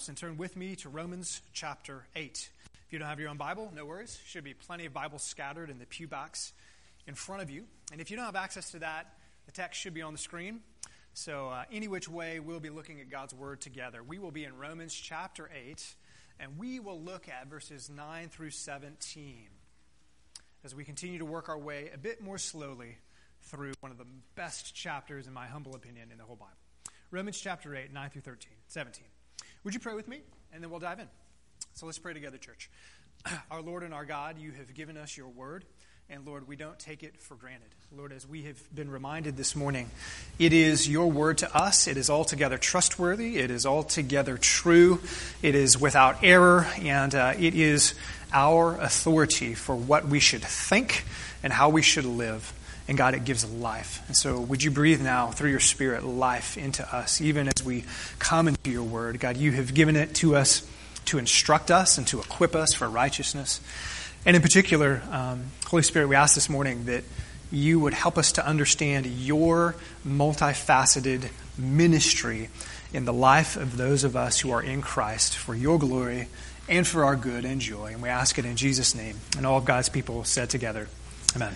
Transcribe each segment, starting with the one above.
Bibles and turn with me to Romans chapter 8. If you don't have your own Bible, no worries. Should be plenty of Bibles scattered in the pew box in front of you. And if you don't have access to that, the text should be on the screen. So, uh, any which way, we'll be looking at God's Word together. We will be in Romans chapter 8, and we will look at verses 9 through 17 as we continue to work our way a bit more slowly through one of the best chapters, in my humble opinion, in the whole Bible. Romans chapter 8, 9 through 13, 17. Would you pray with me? And then we'll dive in. So let's pray together, church. Our Lord and our God, you have given us your word. And Lord, we don't take it for granted. Lord, as we have been reminded this morning, it is your word to us. It is altogether trustworthy. It is altogether true. It is without error. And uh, it is our authority for what we should think and how we should live. And God, it gives life. And so, would you breathe now through your Spirit life into us, even as we come into your word? God, you have given it to us to instruct us and to equip us for righteousness. And in particular, um, Holy Spirit, we ask this morning that you would help us to understand your multifaceted ministry in the life of those of us who are in Christ for your glory and for our good and joy. And we ask it in Jesus' name. And all of God's people said together, Amen.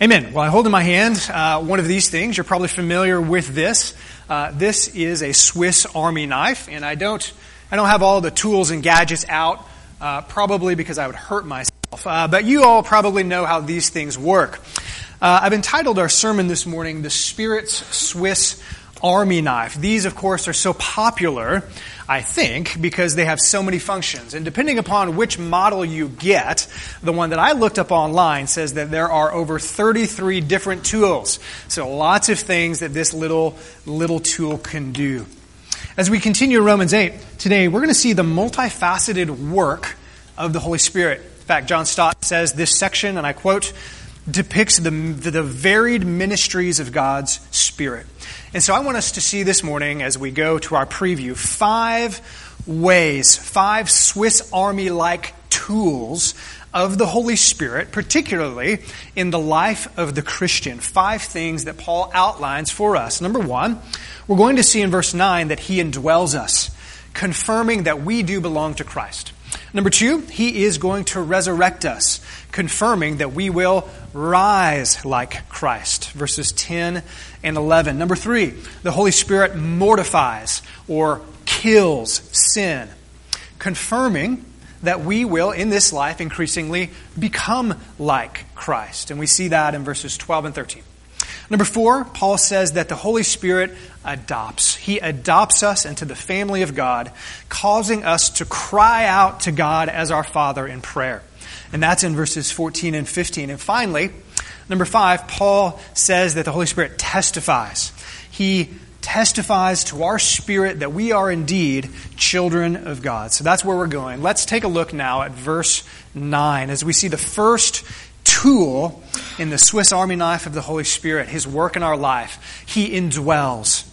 Amen. Well, I hold in my hand uh, one of these things. You're probably familiar with this. Uh, this is a Swiss Army knife, and I don't, I don't have all the tools and gadgets out, uh, probably because I would hurt myself. Uh, but you all probably know how these things work. Uh, I've entitled our sermon this morning, "The Spirit's Swiss Army Knife." These, of course, are so popular I think, because they have so many functions. And depending upon which model you get, the one that I looked up online says that there are over 33 different tools. So lots of things that this little, little tool can do. As we continue Romans 8, today we're going to see the multifaceted work of the Holy Spirit. In fact, John Stott says this section, and I quote, depicts the, the varied ministries of God's Spirit. And so I want us to see this morning, as we go to our preview, five ways, five Swiss Army like tools of the Holy Spirit, particularly in the life of the Christian. Five things that Paul outlines for us. Number one, we're going to see in verse 9 that he indwells us, confirming that we do belong to Christ. Number two, he is going to resurrect us, confirming that we will rise like Christ. Verses 10 and 11. Number three, the Holy Spirit mortifies or kills sin, confirming that we will, in this life, increasingly become like Christ. And we see that in verses 12 and 13. Number four, Paul says that the Holy Spirit adopts. He adopts us into the family of God, causing us to cry out to God as our Father in prayer. And that's in verses 14 and 15. And finally, number five, Paul says that the Holy Spirit testifies. He testifies to our spirit that we are indeed children of God. So that's where we're going. Let's take a look now at verse 9 as we see the first tool in the Swiss Army knife of the Holy Spirit, His work in our life. He indwells,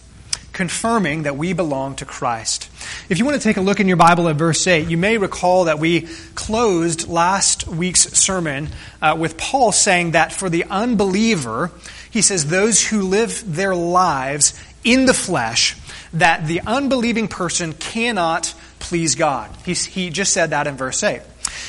confirming that we belong to Christ. If you want to take a look in your Bible at verse 8, you may recall that we closed last week's sermon uh, with Paul saying that for the unbeliever, he says, those who live their lives in the flesh, that the unbelieving person cannot please God. He's, he just said that in verse 8.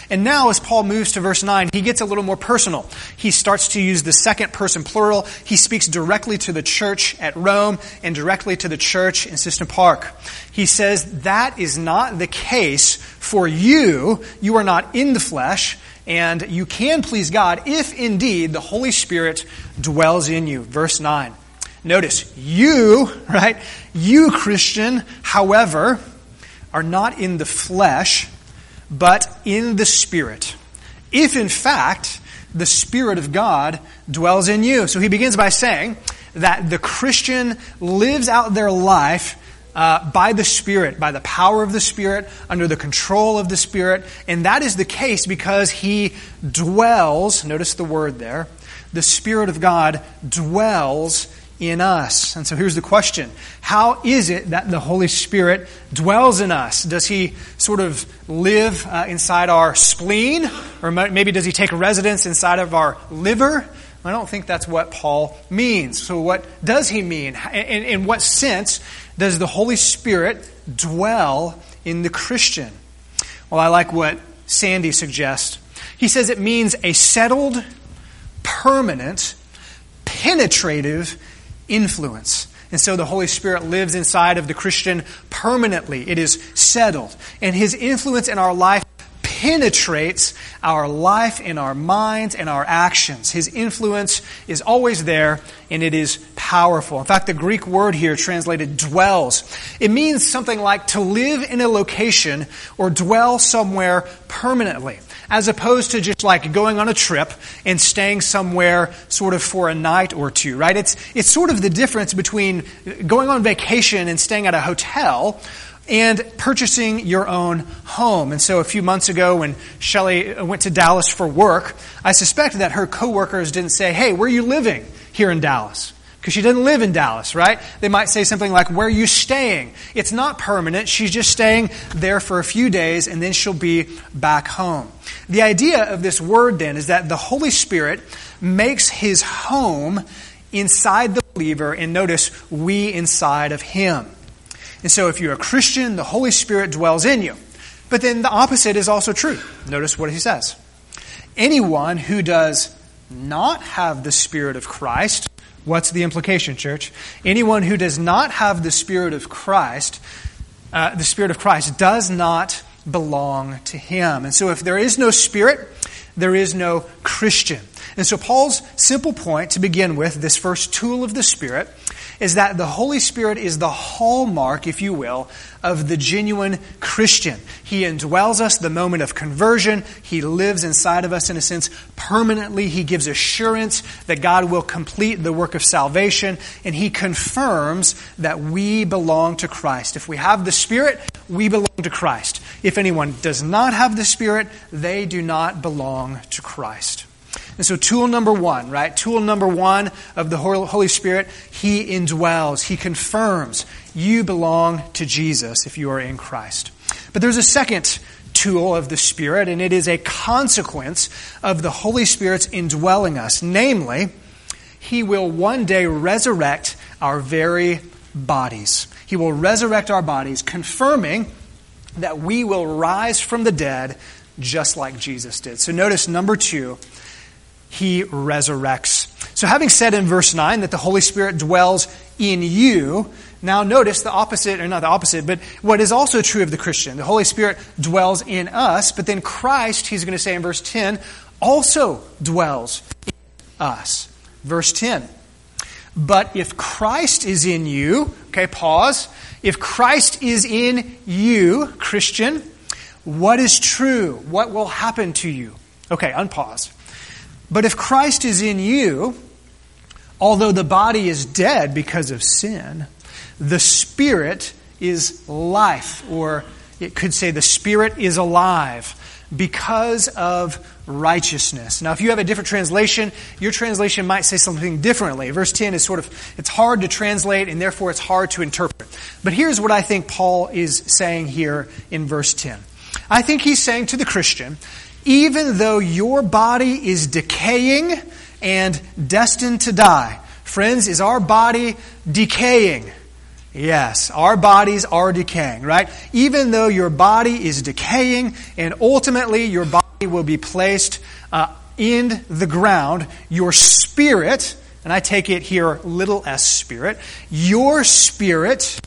And now, as Paul moves to verse 9, he gets a little more personal. He starts to use the second person plural. He speaks directly to the church at Rome and directly to the church in System Park. He says, That is not the case for you. You are not in the flesh, and you can please God if indeed the Holy Spirit dwells in you. Verse 9. Notice, you, right? You, Christian, however, are not in the flesh but in the Spirit. If in fact the Spirit of God dwells in you. So he begins by saying that the Christian lives out their life uh, by the Spirit, by the power of the Spirit, under the control of the Spirit. And that is the case because he dwells, notice the word there, the Spirit of God dwells in us. And so here's the question How is it that the Holy Spirit dwells in us? Does he sort of live uh, inside our spleen? Or maybe does he take residence inside of our liver? I don't think that's what Paul means. So, what does he mean? In, in what sense does the Holy Spirit dwell in the Christian? Well, I like what Sanday suggests. He says it means a settled, permanent, penetrative influence. And so the Holy Spirit lives inside of the Christian permanently. It is settled. And his influence in our life penetrates our life and our minds and our actions. His influence is always there and it is powerful. In fact, the Greek word here translated dwells. It means something like to live in a location or dwell somewhere permanently as opposed to just like going on a trip and staying somewhere sort of for a night or two, right? It's, it's sort of the difference between going on vacation and staying at a hotel and purchasing your own home. And so a few months ago when Shelly uh, went to Dallas for work, I suspect that her coworkers didn't say, Hey, where are you living here in Dallas? Because she doesn't live in Dallas, right? They might say something like, Where are you staying? It's not permanent. She's just staying there for a few days and then she'll be back home. The idea of this word then is that the Holy Spirit makes his home inside the believer, and notice, we inside of him. And so if you're a Christian, the Holy Spirit dwells in you. But then the opposite is also true. Notice what he says. Anyone who does not have the Spirit of Christ, what's the implication, church? Anyone who does not have the Spirit of Christ, uh, the Spirit of Christ does not belong to him. And so if there is no Spirit, there is no Christian. And so Paul's simple point to begin with, this first tool of the Spirit, is that the Holy Spirit is the hallmark, if you will, of the genuine Christian. He indwells us the moment of conversion. He lives inside of us, in a sense, permanently. He gives assurance that God will complete the work of salvation, and He confirms that we belong to Christ. If we have the Spirit, we belong to Christ. If anyone does not have the Spirit, they do not belong to Christ. And so, tool number one, right? Tool number one of the Holy Spirit, He indwells, He confirms you belong to Jesus if you are in Christ. But there's a second tool of the Spirit, and it is a consequence of the Holy Spirit's indwelling us. Namely, He will one day resurrect our very bodies. He will resurrect our bodies, confirming that we will rise from the dead just like Jesus did. So, notice number two he resurrects. So, having said in verse 9 that the Holy Spirit dwells in you, now notice the opposite, or not the opposite, but what is also true of the Christian. The Holy Spirit dwells in us, but then Christ, he's going to say in verse 10, also dwells in us. Verse 10. But if Christ is in you, okay, pause. If Christ is in you, Christian, what is true? What will happen to you? Okay, unpause. But if Christ is in you, although the body is dead because of sin, the spirit is life, or it could say the spirit is alive because of righteousness. Now, if you have a different translation, your translation might say something differently. Verse 10 is sort of, it's hard to translate and therefore it's hard to interpret. But here's what I think Paul is saying here in verse 10. I think he's saying to the Christian even though your body is decaying and destined to die. Friends, is our body decaying? Yes, our bodies are decaying, right? Even though your body is decaying and ultimately your body will be placed uh, in the ground, your spirit, and I take it here little s spirit, your spirit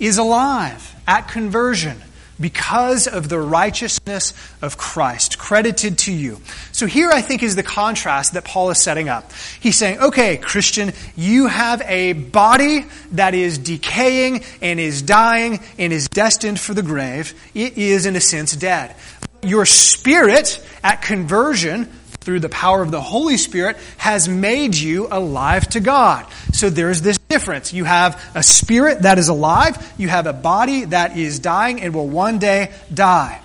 is alive at conversion because of the righteousness of Christ credited to you. So here I think is the contrast that Paul is setting up. He's saying, okay, Christian, you have a body that is decaying and is dying and is destined for the grave. It is, in a sense, dead. Your spirit at conversion through the power of the Holy Spirit, has made you alive to God. So there's this difference. You have a spirit that is alive, you have a body that is dying and will one day die.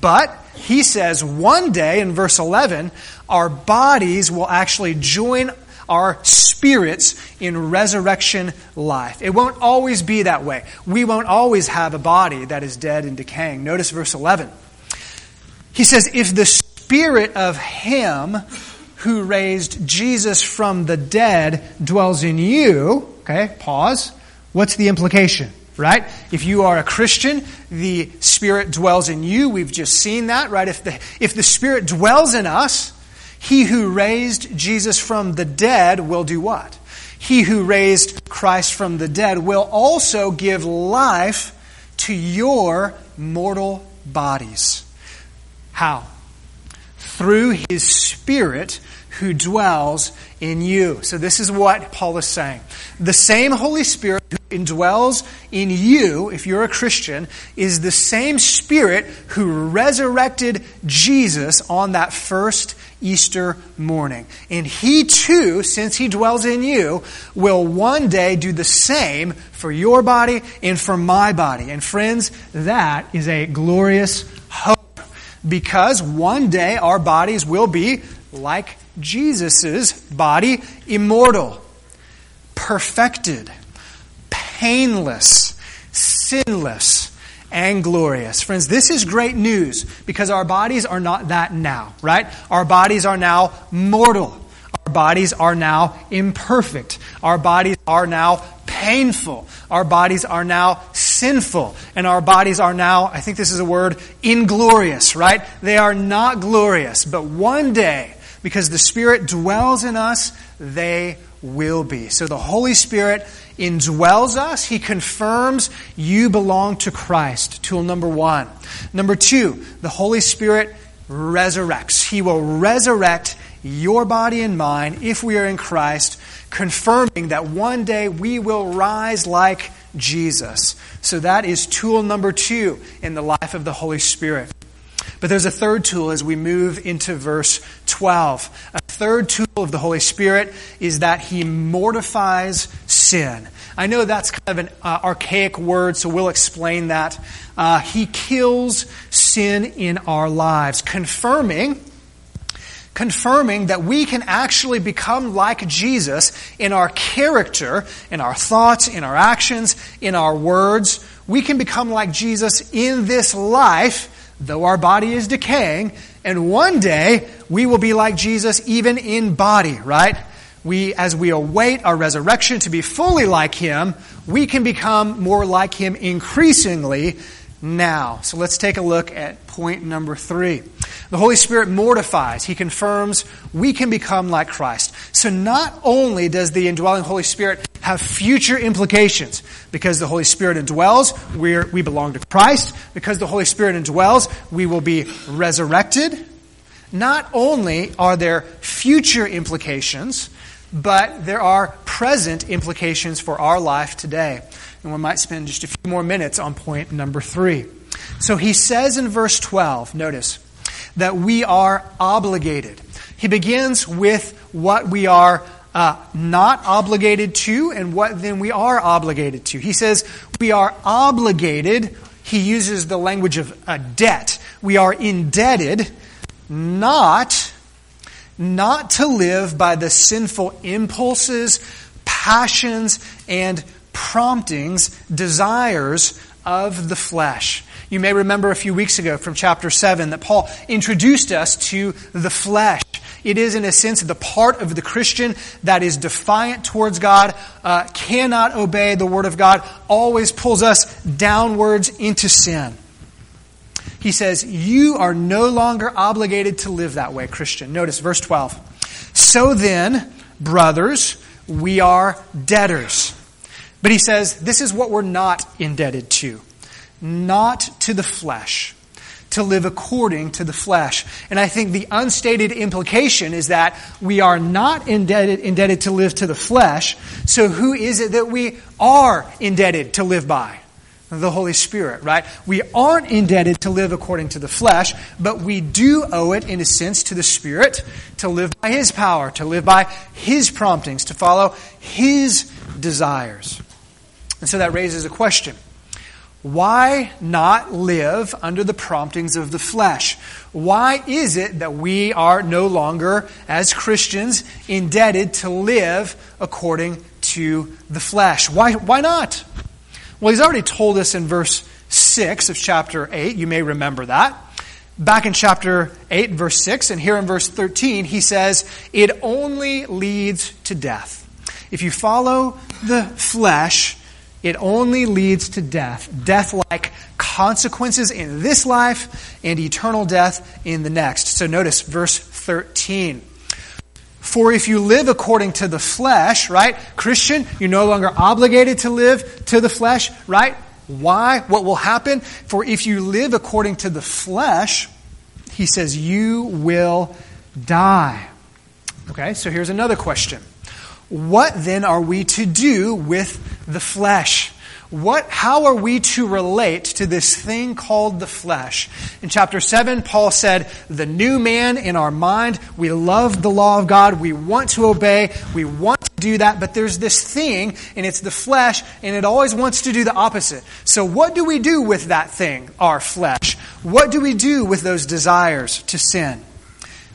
But he says one day in verse 11, our bodies will actually join our spirits in resurrection life. It won't always be that way. We won't always have a body that is dead and decaying. Notice verse 11. He says, if the spirit of him who raised Jesus from the dead dwells in you, okay, pause. What's the implication? right? If you are a Christian, the Spirit dwells in you. We've just seen that, right? If the, if the Spirit dwells in us, he who raised Jesus from the dead will do what? He who raised Christ from the dead will also give life to your mortal bodies. How? Through his Spirit who dwells in you. So, this is what Paul is saying. The same Holy Spirit who indwells in you, if you're a Christian, is the same Spirit who resurrected Jesus on that first Easter morning. And He too, since He dwells in you, will one day do the same for your body and for my body. And friends, that is a glorious hope because one day our bodies will be like Jesus' body, immortal, perfected, painless, sinless, and glorious. Friends, this is great news because our bodies are not that now, right? Our bodies are now mortal. Our bodies are now imperfect. Our bodies are now painful. Our bodies are now sinful. And our bodies are now, I think this is a word, inglorious, right? They are not glorious. But one day, because the Spirit dwells in us, they will be. So the Holy Spirit indwells us. He confirms you belong to Christ. Tool number one. Number two, the Holy Spirit resurrects. He will resurrect your body and mine if we are in Christ, confirming that one day we will rise like Jesus. So that is tool number two in the life of the Holy Spirit. But there's a third tool as we move into verse 12. A third tool of the Holy Spirit is that he mortifies sin. I know that's kind of an uh, archaic word, so we'll explain that. Uh, he kills sin in our lives, confirming confirming that we can actually become like Jesus in our character, in our thoughts, in our actions, in our words. We can become like Jesus in this life though our body is decaying, and one day we will be like Jesus even in body, right? We, as we await our resurrection to be fully like Him, we can become more like Him increasingly now. So let's take a look at point number three. The Holy Spirit mortifies. He confirms we can become like Christ. So not only does the indwelling Holy Spirit have future implications, because the Holy Spirit indwells, we we belong to Christ. Because the Holy Spirit indwells, we will be resurrected. Not only are there future implications, but there are present implications for our life today. And we might spend just a few more minutes on point number three. So he says in verse 12, notice, that we are obligated. He begins with what we are uh, not obligated to and what then we are obligated to. He says we are obligated. He uses the language of a debt. We are indebted not not to live by the sinful impulses, passions, and promptings, desires of the flesh. You may remember a few weeks ago from chapter 7 that Paul introduced us to the flesh. It is, in a sense, the part of the Christian that is defiant towards God, uh, cannot obey the Word of God, always pulls us downwards into sin. He says, You are no longer obligated to live that way, Christian. Notice verse 12. So then, brothers, we are debtors. But he says, This is what we're not indebted to not to the flesh, to live according to the flesh. And I think the unstated implication is that we are not indebted, indebted to live to the flesh. So who is it that we are indebted to live by? The Holy Spirit, right? We aren't indebted to live according to the flesh, but we do owe it, in a sense, to the Spirit to live by His power, to live by His promptings, to follow His desires. And so that raises a question why not live under the promptings of the flesh? Why is it that we are no longer, as Christians, indebted to live according to the flesh? Why, why not? Well, he's already told us in verse 6 of chapter 8. You may remember that. Back in chapter 8, verse 6, and here in verse 13, he says, It only leads to death. If you follow the flesh, it only leads to death. Death like consequences in this life and eternal death in the next. So notice verse 13. For if you live according to the flesh, right? Christian, you're no longer obligated to live to the flesh, right? Why? What will happen? For if you live according to the flesh, he says, you will die. Okay, so here's another question. What then are we to do with the flesh? What, how are we to relate to this thing called the flesh? In chapter 7, Paul said, the new man in our mind, we love the law of God, we want to obey, we want to do that, but there's this thing, and it's the flesh, and it always wants to do the opposite. So what do we do with that thing, our flesh? What do we do with those desires to sin?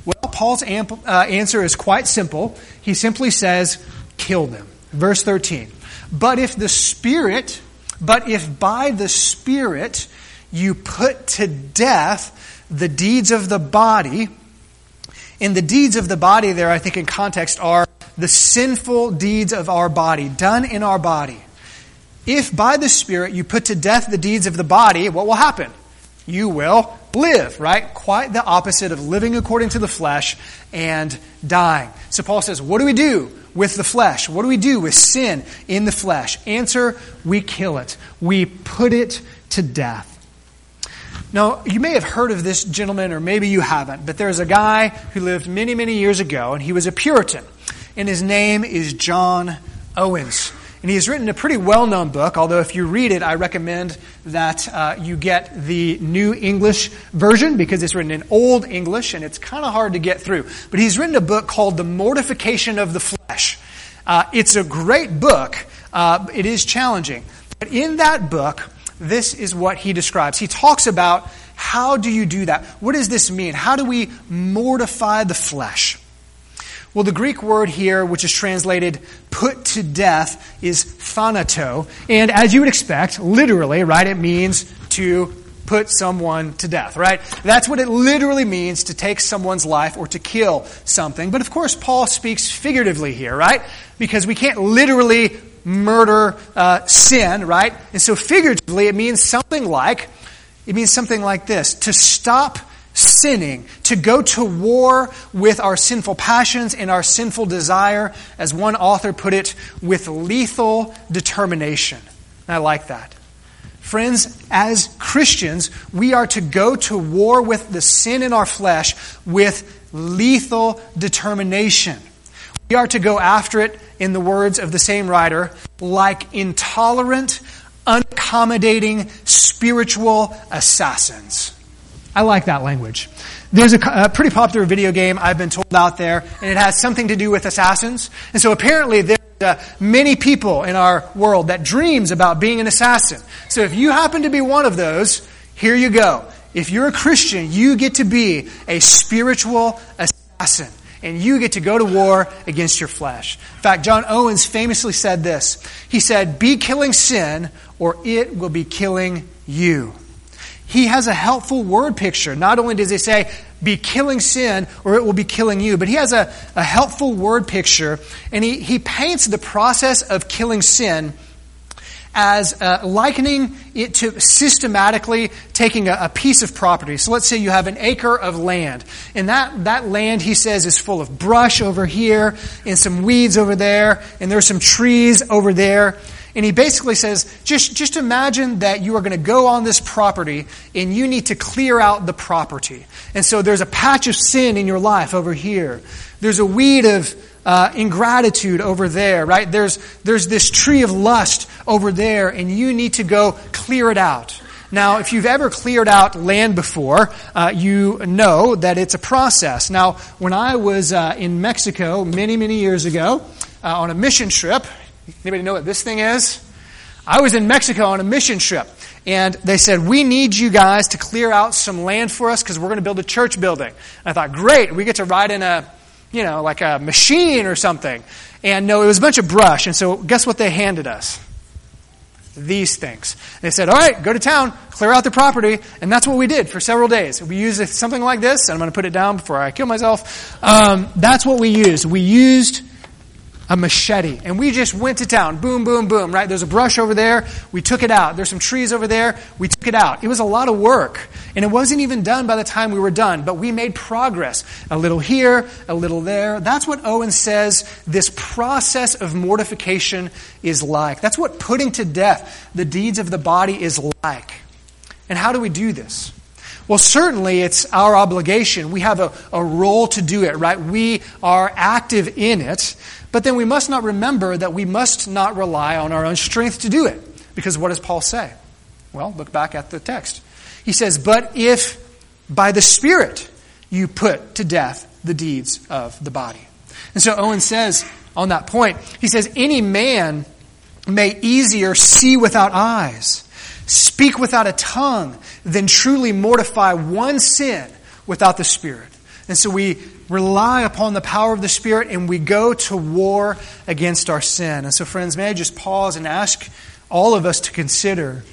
Well, Paul's amp- uh, answer is quite simple. He simply says, kill them. Verse 13. But if the Spirit, but if by the Spirit you put to death the deeds of the body, and the deeds of the body there, I think in context, are the sinful deeds of our body, done in our body. If by the Spirit you put to death the deeds of the body, what will happen? You will live, right? Quite the opposite of living according to the flesh and dying. So Paul says, what do we do with the flesh? What do we do with sin in the flesh? Answer, we kill it. We put it to death. Now, you may have heard of this gentleman, or maybe you haven't, but there's a guy who lived many, many years ago, and he was a Puritan. And his name is John Owens. And he has written a pretty well known book, although if you read it, I recommend that uh, you get the New English version because it's written in Old English and it's kind of hard to get through. But he's written a book called The Mortification of the Flesh. Uh, it's a great book, uh, it is challenging. But in that book, this is what he describes. He talks about how do you do that? What does this mean? How do we mortify the flesh? Well, the Greek word here, which is translated put to death, is thanato. And as you would expect, literally, right, it means to put someone to death, right? That's what it literally means to take someone's life or to kill something. But of course, Paul speaks figuratively here, right? Because we can't literally murder uh, sin, right? And so figuratively, it means something like, it means something like this to stop sinning, to go to war with our sinful passions and our sinful desire, as one author put it, with lethal determination. And I like that. Friends, as Christians, we are to go to war with the sin in our flesh with lethal determination. We are to go after it, in the words of the same writer, like intolerant, unaccommodating spiritual assassins. I like that language. There's a, a, pretty popular video game I've been told out there, and it has something to do with assassins. And so apparently there are uh, many people in our world that dreams about being an assassin. So if you happen to be one of those, here you go. If you're a Christian, you get to be a spiritual assassin. And you get to go to war against your flesh. In fact, John Owens famously said this. He said, Be killing sin, or it will be killing you he has a helpful word picture. Not only does he say, be killing sin or it will be killing you, but he has a, a helpful word picture and he, he paints the process of killing sin as uh, likening it to systematically taking a, a, piece of property. So let's say you have an acre of land. And that, that land, he says, is full of brush over here and some weeds over there, and there's some trees over there. And he basically says, just, just imagine that you are going to go on this property and you need to clear out the property. And so there's a patch of sin in your life over here. There's a weed of uh, ingratitude over there, right? There's, there's this tree of lust over there, and you need to go clear it out. Now, if you've ever cleared out land before, uh, you know that it's a process. Now, when I was uh, in Mexico many, many years ago uh, on a mission trip, Anybody know what this thing is? I was in Mexico on a mission trip, and they said, We need you guys to clear out some land for us because we're going to build a church building. And I thought, Great, we get to ride in a, you know, like a machine or something. And no, it was a bunch of brush. And so, guess what they handed us? These things. They said, All right, go to town, clear out the property. And that's what we did for several days. We used something like this, and I'm going to put it down before I kill myself. Um, that's what we used. We used a machete and we just went to town. Boom, boom, boom, right? There's a brush over there. We took it out. There's some trees over there. We took it out. It was a lot of work. And it wasn't even done by the time we were done, but we made progress. A little here, a little there. That's what Owen says this process of mortification is like. That's what putting to death the deeds of the body is like. And how do we do this? Well, certainly it's our obligation. We have a, a role to do it, right? We are active in it. But then we must not remember that we must not rely on our own strength to do it. Because what does Paul say? Well, look back at the text. He says, But if by the Spirit you put to death the deeds of the body. And so Owen says on that point, he says, Any man may easier see without eyes, speak without a tongue, than truly mortify one sin without the Spirit. And so we rely upon the power of the Spirit and we go to war against our sin. And so, friends, may I just pause and ask all of us to consider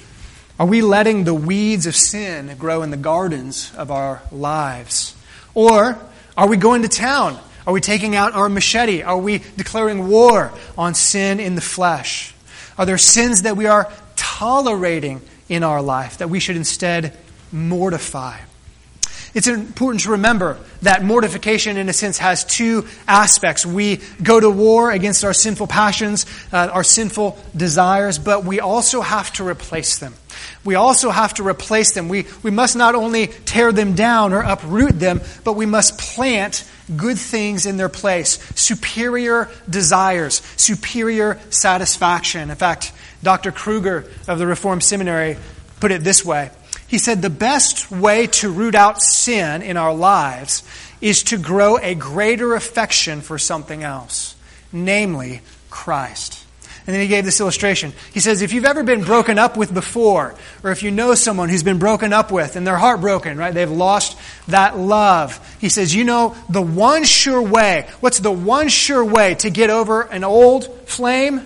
are we letting the weeds of sin grow in the gardens of our lives? Or are we going to town? Are we taking out our machete? Are we declaring war on sin in the flesh? Are there sins that we are tolerating in our life that we should instead mortify? It's important to remember that mortification, in a sense, has two aspects. We go to war against our sinful passions, uh, our sinful desires, but we also have to replace them. We also have to replace them. We, we must not only tear them down or uproot them, but we must plant good things in their place superior desires, superior satisfaction. In fact, Dr. Kruger of the Reformed Seminary put it this way he said the best way to root out sin in our lives is to grow a greater affection for something else, namely Christ. And then he gave this illustration. He says, if you've ever been broken up with before, or if you know someone who's been broken up with and they're heartbroken, right? They've lost that love. He says, you know, the one sure way, what's the one sure way to get over an old flame?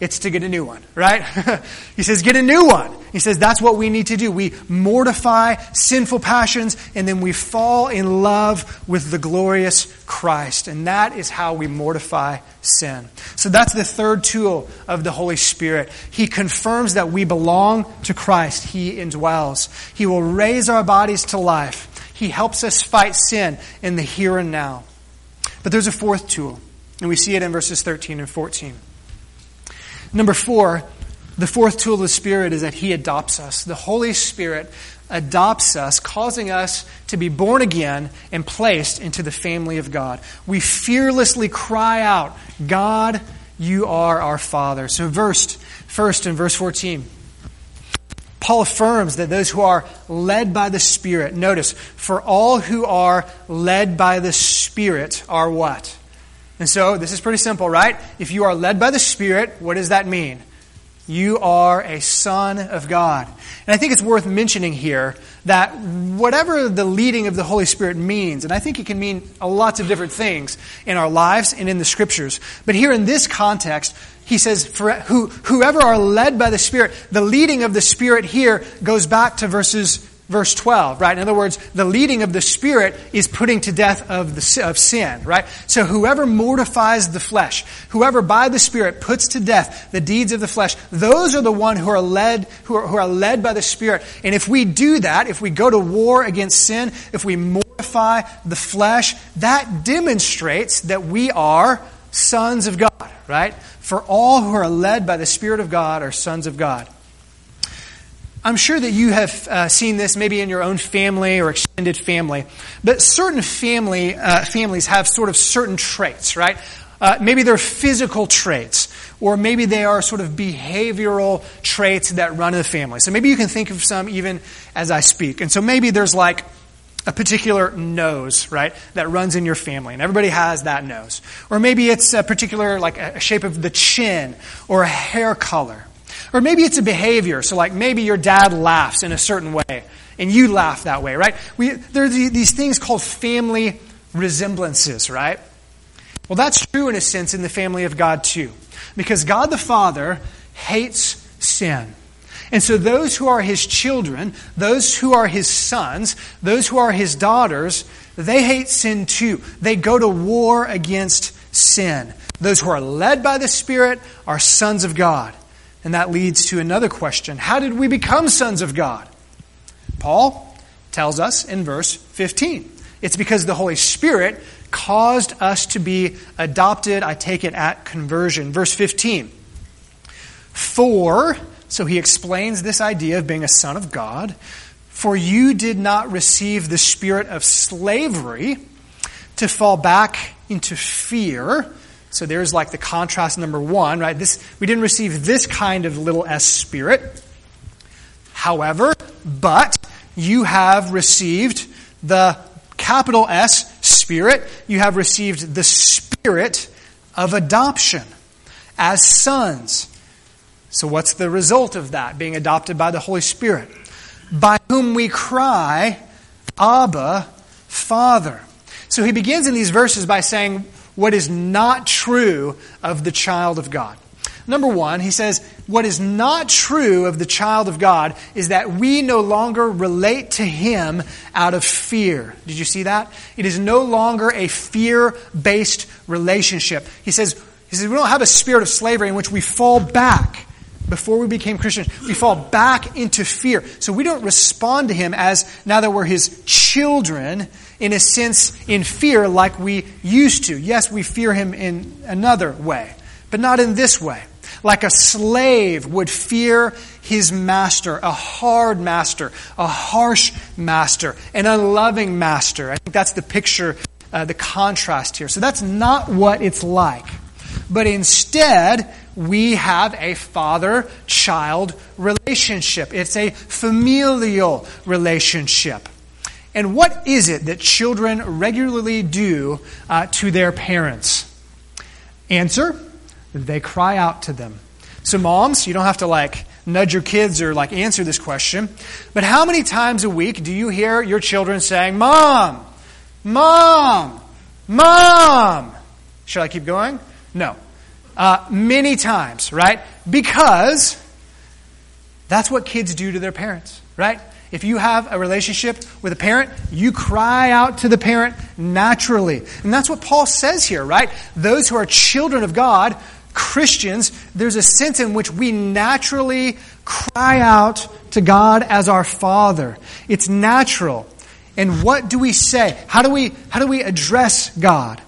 It's to get a new one, right? he says, get a new one. He says that's what we need to do. We mortify sinful passions and then we fall in love with the glorious Christ. And that is how we mortify sin. So that's the third tool of the Holy Spirit. He confirms that we belong to Christ. He indwells. He will raise our bodies to life. He helps us fight sin in the here and now. But there's a fourth tool, and we see it in verses 13 and 14. Number four, the fourth tool of the Spirit is that He adopts us. The Holy Spirit adopts us, causing us to be born again and placed into the family of God. We fearlessly cry out, God, you are our Father. So, verse, first in verse 14, Paul affirms that those who are led by the Spirit, notice, for all who are led by the Spirit are what? And so this is pretty simple, right? If you are led by the Spirit, what does that mean? You are a son of God. And I think it's worth mentioning here that whatever the leading of the Holy Spirit means, and I think it can mean lots of different things in our lives and in the scriptures, but here in this context, he says, whoever are led by the Spirit, the leading of the Spirit here goes back to verses verse 12, right? In other words, the leading of the Spirit is putting to death of, the, of sin, right? So whoever mortifies the flesh, whoever by the Spirit puts to death the deeds of the flesh, those are the one who are led, who are, who are led by the Spirit. And if we do that, if we go to war against sin, if we mortify the flesh, that demonstrates that we are sons of God, right? For all who are led by the Spirit of God are sons of God. I'm sure that you have uh, seen this maybe in your own family or extended family, but certain family uh, families have sort of certain traits, right? Uh, maybe they're physical traits, or maybe they are sort of behavioral traits that run in the family. So maybe you can think of some even as I speak. And so maybe there's like a particular nose, right, that runs in your family, and everybody has that nose. Or maybe it's a particular, like a shape of the chin, or a hair color. Or maybe it's a behavior. So, like, maybe your dad laughs in a certain way, and you laugh that way, right? We, there are these things called family resemblances, right? Well, that's true in a sense in the family of God, too. Because God the Father hates sin. And so, those who are his children, those who are his sons, those who are his daughters, they hate sin too. They go to war against sin. Those who are led by the Spirit are sons of God. And that leads to another question How did we become sons of God? Paul tells us in verse 15. It's because the Holy Spirit caused us to be adopted, I take it, at conversion. Verse 15. For, so he explains this idea of being a son of God, for you did not receive the spirit of slavery to fall back into fear. So there's like the contrast number one, right? This, we didn't receive this kind of little s spirit. However, but you have received the capital S Spirit. You have received the Spirit of adoption as sons. So, what's the result of that, being adopted by the Holy Spirit? By whom we cry, Abba, Father. So, he begins in these verses by saying what is not true of the child of God. Number one, he says, what is not true of the child of God is that we no longer relate to him out of fear. Did you see that? It is no longer a fear based relationship. He says, he says, we don't have a spirit of slavery in which we fall back before we became Christians, we fall back into fear. So we don't respond to him as now that we're his children, in a sense, in fear like we used to. Yes, we fear him in another way, but not in this way like a slave would fear his master, a hard master, a harsh master, an unloving master. I think that's the picture, uh, the contrast here. So that's not what it's like. But instead, we have a father child relationship. It's a familial relationship. And what is it that children regularly do uh, to their parents? Answer they cry out to them. So, moms, you don't have to like nudge your kids or like answer this question, but how many times a week do you hear your children saying, Mom, Mom, Mom? Should I keep going? No. Uh, many times, right? Because that's what kids do to their parents, right? If you have a relationship with a parent, you cry out to the parent naturally. And that's what Paul says here, right? Those who are children of God Christians, there's a sense in which we naturally cry out to God as our Father. It's natural. And what do we say? How do we, how do we address God?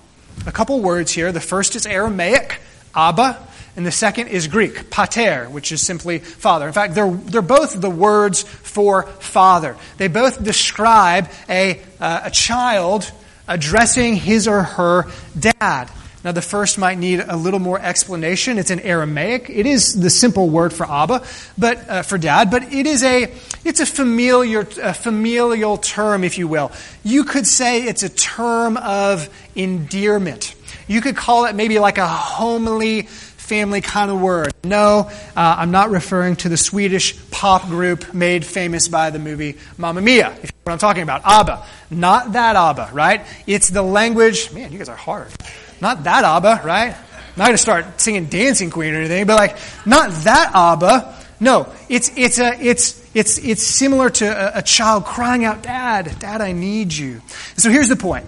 A couple words here. The first is Aramaic, Abba, and the second is Greek, pater, which is simply father. In fact, they're, they're both the words for father. They both describe a, uh, a child addressing his or her dad. Now, the first might need a little more explanation. It's an Aramaic. It is the simple word for Abba, but uh, for dad, but it is a it's a familiar a familial term, if you will. You could say it's a term of endearment. You could call it maybe like a homely family kind of word. No, uh, I'm not referring to the Swedish pop group made famous by the movie Mamma Mia. If you know what I'm talking about, Abba. Not that Abba, right? It's the language. Man, you guys are hard. Not that Abba, right? I'm not going to start singing Dancing Queen or anything, but like, not that Abba. No, it's, it's, a, it's, it's, it's similar to a, a child crying out, Dad, Dad, I need you. So here's the point.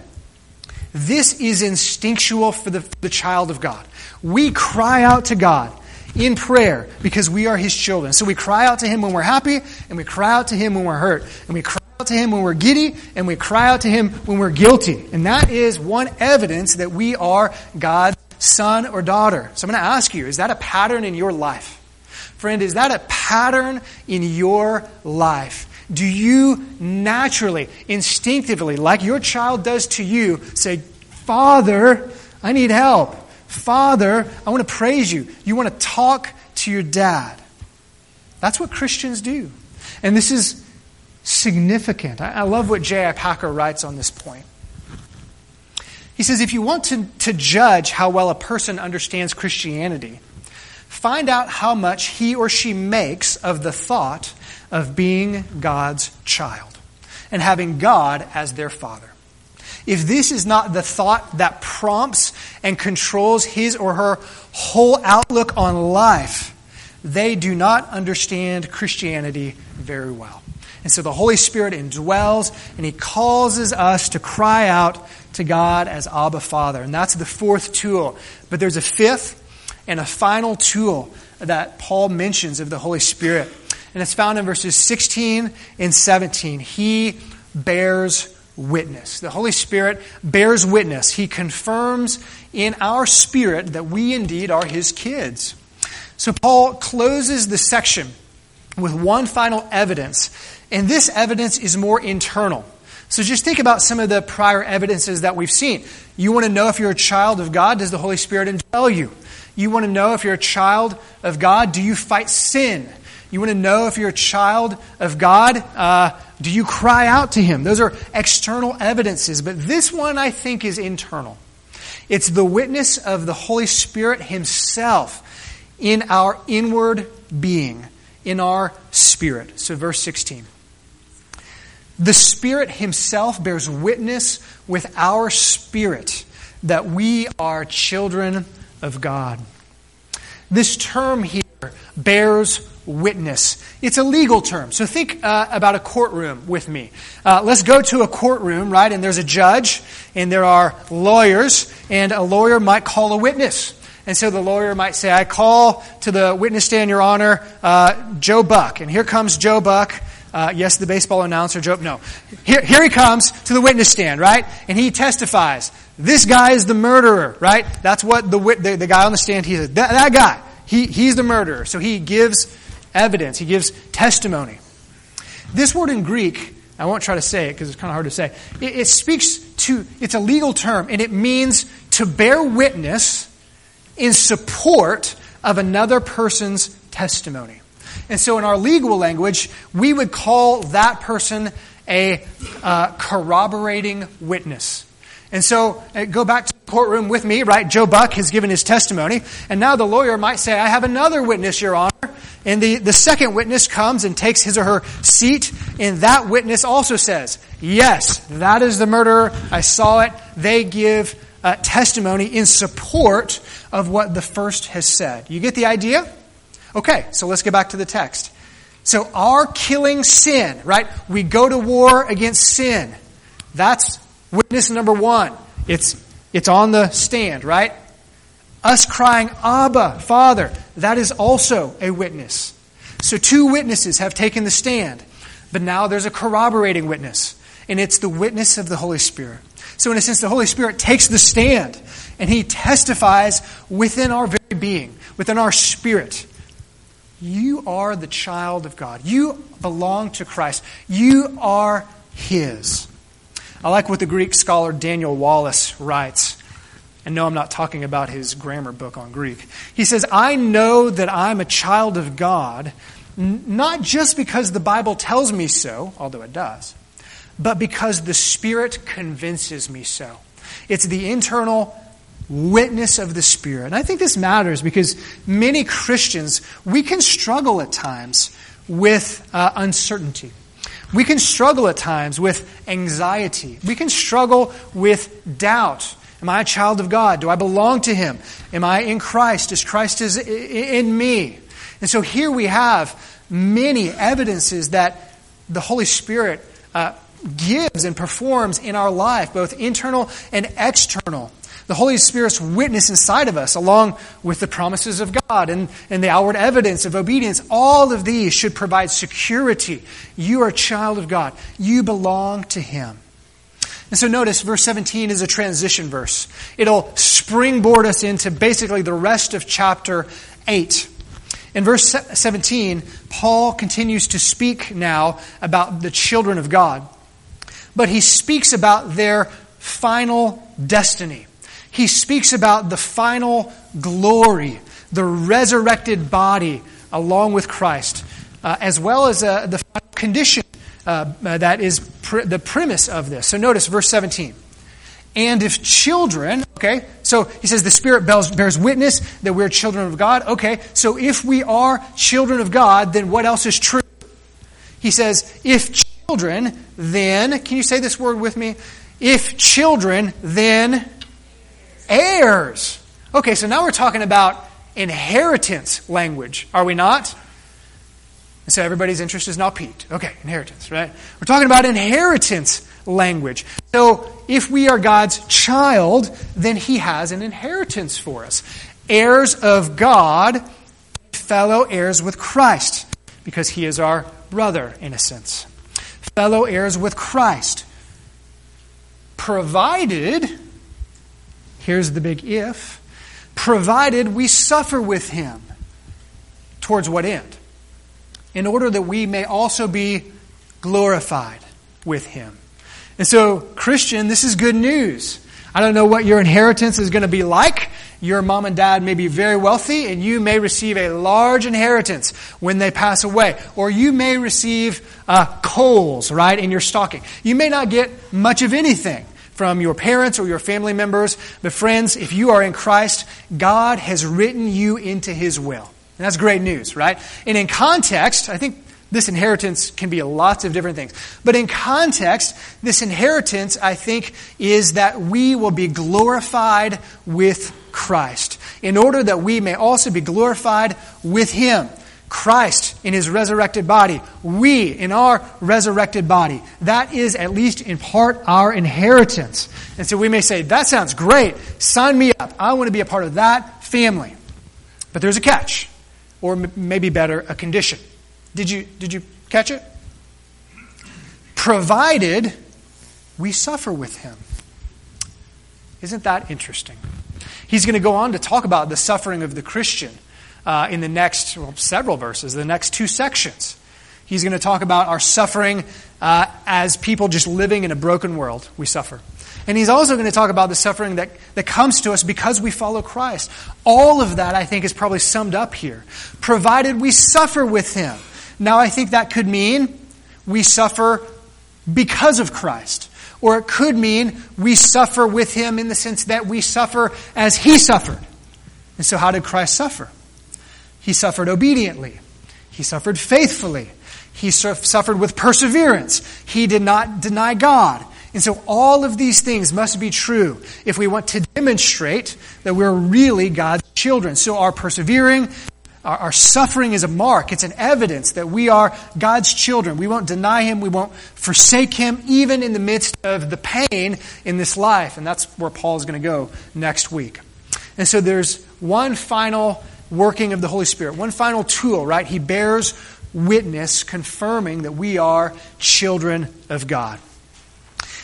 This is instinctual for the, for the child of God. We cry out to God in prayer because we are His children. So we cry out to Him when we're happy, and we cry out to Him when we're hurt, and we cry out to Him when we're giddy, and we cry out to Him when we're guilty. And that is one evidence that we are God's son or daughter. So I'm going to ask you is that a pattern in your life? Friend, is that a pattern in your life? Do you naturally, instinctively, like your child does to you, say, Father, I need help. Father, I want to praise you. You want to talk to your dad. That's what Christians do. And this is significant. I, I love what J.I. Packer writes on this point. He says if you want to, to judge how well a person understands Christianity, find out how much he or she makes of the thought of being God's child and having God as their father. If this is not the thought that prompts and controls his or her whole outlook on life, they do not understand Christianity very well. And so the Holy Spirit indwells and He causes us to cry out to God as Abba Father. And that's the fourth tool. But there's a fifth and a final tool that Paul mentions of the Holy Spirit. And it's found in verses 16 and 17. He bears witness. The Holy Spirit bears witness. He confirms in our spirit that we indeed are His kids. So Paul closes the section with one final evidence, and this evidence is more internal. So just think about some of the prior evidences that we've seen. You want to know if you're a child of God, does the Holy Spirit indwell you? You want to know if you're a child of God, do you fight sin? You want to know if you're a child of God, uh, do you cry out to Him? Those are external evidences, but this one I think is internal. It's the witness of the Holy Spirit Himself in our inward being, in our spirit. So, verse 16. The Spirit Himself bears witness with our spirit that we are children of God. This term here bears witness. It's a legal term. So think uh, about a courtroom with me. Uh, let's go to a courtroom, right? And there's a judge, and there are lawyers, and a lawyer might call a witness. And so the lawyer might say, I call to the witness stand, Your Honor, uh, Joe Buck. And here comes Joe Buck. Uh, yes, the baseball announcer, Joe. No. Here, here he comes to the witness stand, right? And he testifies. This guy is the murderer, right? That's what the, the, the guy on the stand, he says, that, that guy, he, he's the murderer. So he gives evidence, he gives testimony. This word in Greek, I won't try to say it because it's kind of hard to say. It, it speaks to, it's a legal term, and it means to bear witness in support of another person's testimony. And so, in our legal language, we would call that person a uh, corroborating witness. And so, uh, go back to the courtroom with me, right? Joe Buck has given his testimony, and now the lawyer might say, I have another witness, Your Honor. And the, the second witness comes and takes his or her seat, and that witness also says, Yes, that is the murderer. I saw it. They give uh, testimony in support of what the first has said. You get the idea? Okay, so let's get back to the text. So, our killing sin, right? We go to war against sin. That's witness number one. It's, it's on the stand, right? Us crying, Abba, Father, that is also a witness. So two witnesses have taken the stand, but now there's a corroborating witness, and it's the witness of the Holy Spirit. So, in a sense, the Holy Spirit takes the stand and he testifies within our very being, within our spirit. You are the child of God. You belong to Christ. You are his. I like what the Greek scholar Daniel Wallace writes. And no, I'm not talking about his grammar book on Greek. He says, I know that I'm a child of God, not just because the Bible tells me so, although it does, but because the Spirit convinces me so. It's the internal witness of the Spirit. And I think this matters because many Christians, we can struggle at times with uh, uncertainty. We can struggle at times with anxiety. We can struggle with doubt. Am I a child of God? Do I belong to Him? Am I in Christ? Is Christ is in me? And so here we have many evidences that the Holy Spirit uh, gives and performs in our life, both internal and external. The Holy Spirit's witness inside of us, along with the promises of God and, and the outward evidence of obedience, all of these should provide security. You are a child of God, you belong to Him. And so notice verse 17 is a transition verse. It'll springboard us into basically the rest of chapter 8. In verse 17, Paul continues to speak now about the children of God, but he speaks about their final destiny. He speaks about the final glory, the resurrected body along with Christ, uh, as well as uh, the condition uh, that is the premise of this. So notice verse 17. And if children, okay, so he says the Spirit bears witness that we're children of God. Okay, so if we are children of God, then what else is true? He says, if children, then, can you say this word with me? If children, then heirs. Okay, so now we're talking about inheritance language, are we not? And so everybody's interest is now piqued. Okay, inheritance, right? We're talking about inheritance language. So if we are God's child, then he has an inheritance for us. Heirs of God, fellow heirs with Christ, because he is our brother, in a sense. Fellow heirs with Christ. Provided, here's the big if, provided we suffer with him. Towards what end? In order that we may also be glorified with him. And so, Christian, this is good news. I don't know what your inheritance is going to be like. Your mom and dad may be very wealthy, and you may receive a large inheritance when they pass away. Or you may receive uh, coals, right, in your stocking. You may not get much of anything from your parents or your family members. But, friends, if you are in Christ, God has written you into His will. And that's great news, right? And in context, I think this inheritance can be lots of different things. But in context, this inheritance, I think, is that we will be glorified with Christ, in order that we may also be glorified with Him. Christ in his resurrected body, we in our resurrected body. That is, at least in part, our inheritance. And so we may say, that sounds great. Sign me up. I want to be a part of that family. But there's a catch, or maybe better, a condition. Did you, did you catch it? Provided we suffer with him. Isn't that interesting? He's going to go on to talk about the suffering of the Christian uh, in the next well, several verses, the next two sections. He's going to talk about our suffering uh, as people just living in a broken world. We suffer. And he's also going to talk about the suffering that, that comes to us because we follow Christ. All of that, I think, is probably summed up here. Provided we suffer with him. Now, I think that could mean we suffer because of Christ. Or it could mean we suffer with him in the sense that we suffer as he suffered. And so, how did Christ suffer? He suffered obediently, he suffered faithfully, he suffered with perseverance, he did not deny God. And so, all of these things must be true if we want to demonstrate that we're really God's children. So, our persevering, our, our, suffering is a mark, it's an evidence that we are God's children. We won't deny Him, we won't forsake Him, even in the midst of the pain in this life. And that's where Paul's going to go next week. And so there's one final working of the Holy Spirit, one final tool, right? He bears witness, confirming that we are children of God.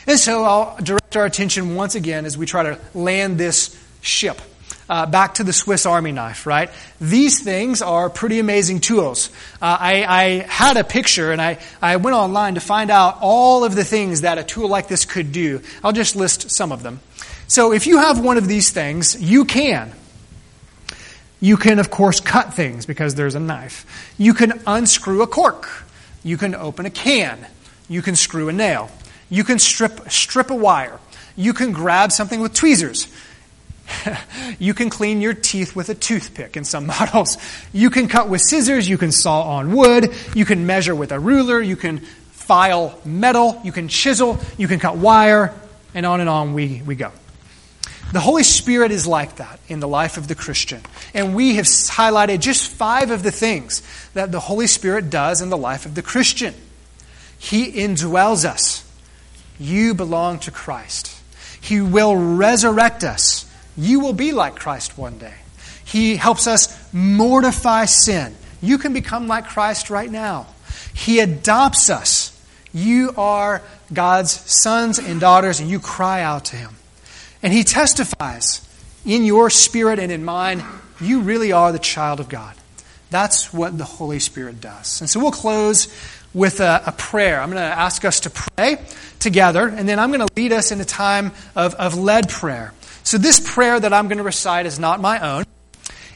And so I'll direct our attention once again as we try to land this ship uh, back to the Swiss Army knife, right? These things are pretty amazing tools. Uh, I, I, had a picture and I, I went online to find out all of the things that a tool like this could do. I'll just list some of them. So if you have one of these things, you can. You can, of course, cut things because there's a knife. You can unscrew a cork. You can open a can. You can screw a nail. You can strip, strip a wire. You can grab something with tweezers. you can clean your teeth with a toothpick in some models. You can cut with scissors. You can saw on wood. You can measure with a ruler. You can file metal. You can chisel. You can cut wire. And on and on we, we go. The Holy Spirit is like that in the life of the Christian. And we have highlighted just five of the things that the Holy Spirit does in the life of the Christian. He indwells us. You belong to Christ. He will resurrect us you will be like Christ one day. He helps us mortify sin. You can become like Christ right now. He adopts us. You are God's sons and daughters, and you cry out to Him. And He testifies in your spirit and in mine, you really are the child of God. That's what the Holy Spirit does. And so we'll close with a, a prayer. I'm going to ask us to pray together, and then I'm going to lead us in a time of, of led prayer. So, this prayer that I'm going to recite is not my own.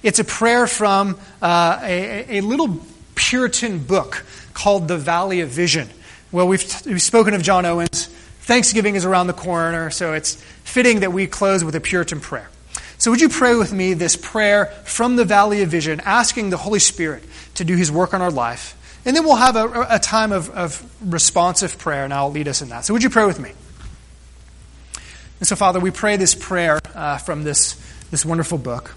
It's a prayer from uh, a, a, little Puritan book called The Valley of Vision. Well, we've, we've spoken of John Owens. Thanksgiving is around the corner, so it's fitting that we close with a Puritan prayer. So, would you pray with me this prayer from the Valley of Vision, asking the Holy Spirit to do his work on our life? And then we'll have a, a time of, of responsive prayer, and I'll lead us in that. So, would you pray with me? And so, Father, we pray this prayer uh, from this, this wonderful book.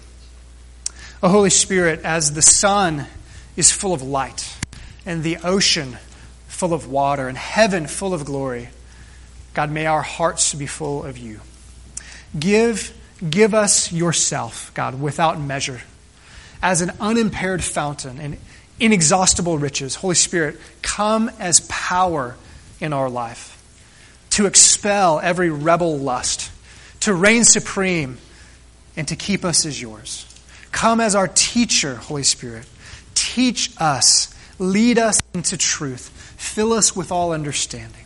O Holy Spirit, as the sun is full of light, and the ocean full of water and heaven full of glory. God, may our hearts be full of you. Give, give us yourself, God, without measure, as an unimpaired fountain and inexhaustible riches. Holy Spirit, come as power in our life to expel every rebel lust, to reign supreme, and to keep us as yours. Come as our teacher, Holy Spirit. Teach us, lead us into truth, fill us with all understanding.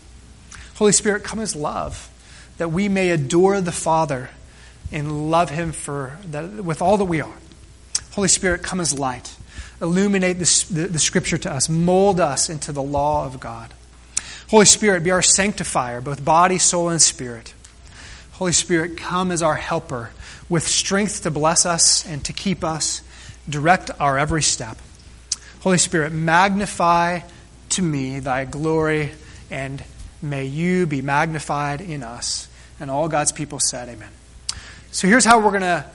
Holy Spirit, come as love, that we may adore the Father and love Him for with all that we are. Holy Spirit, come as light. Illuminate the, the, the Scripture to us. Mold us into the law of God. Holy Spirit, be our sanctifier, both body, soul, and spirit. Holy Spirit, come as our helper with strength to bless us and to keep us, direct our every step. Holy Spirit, magnify to me thy glory, and may you be magnified in us. And all God's people said, Amen. So here's how we're going to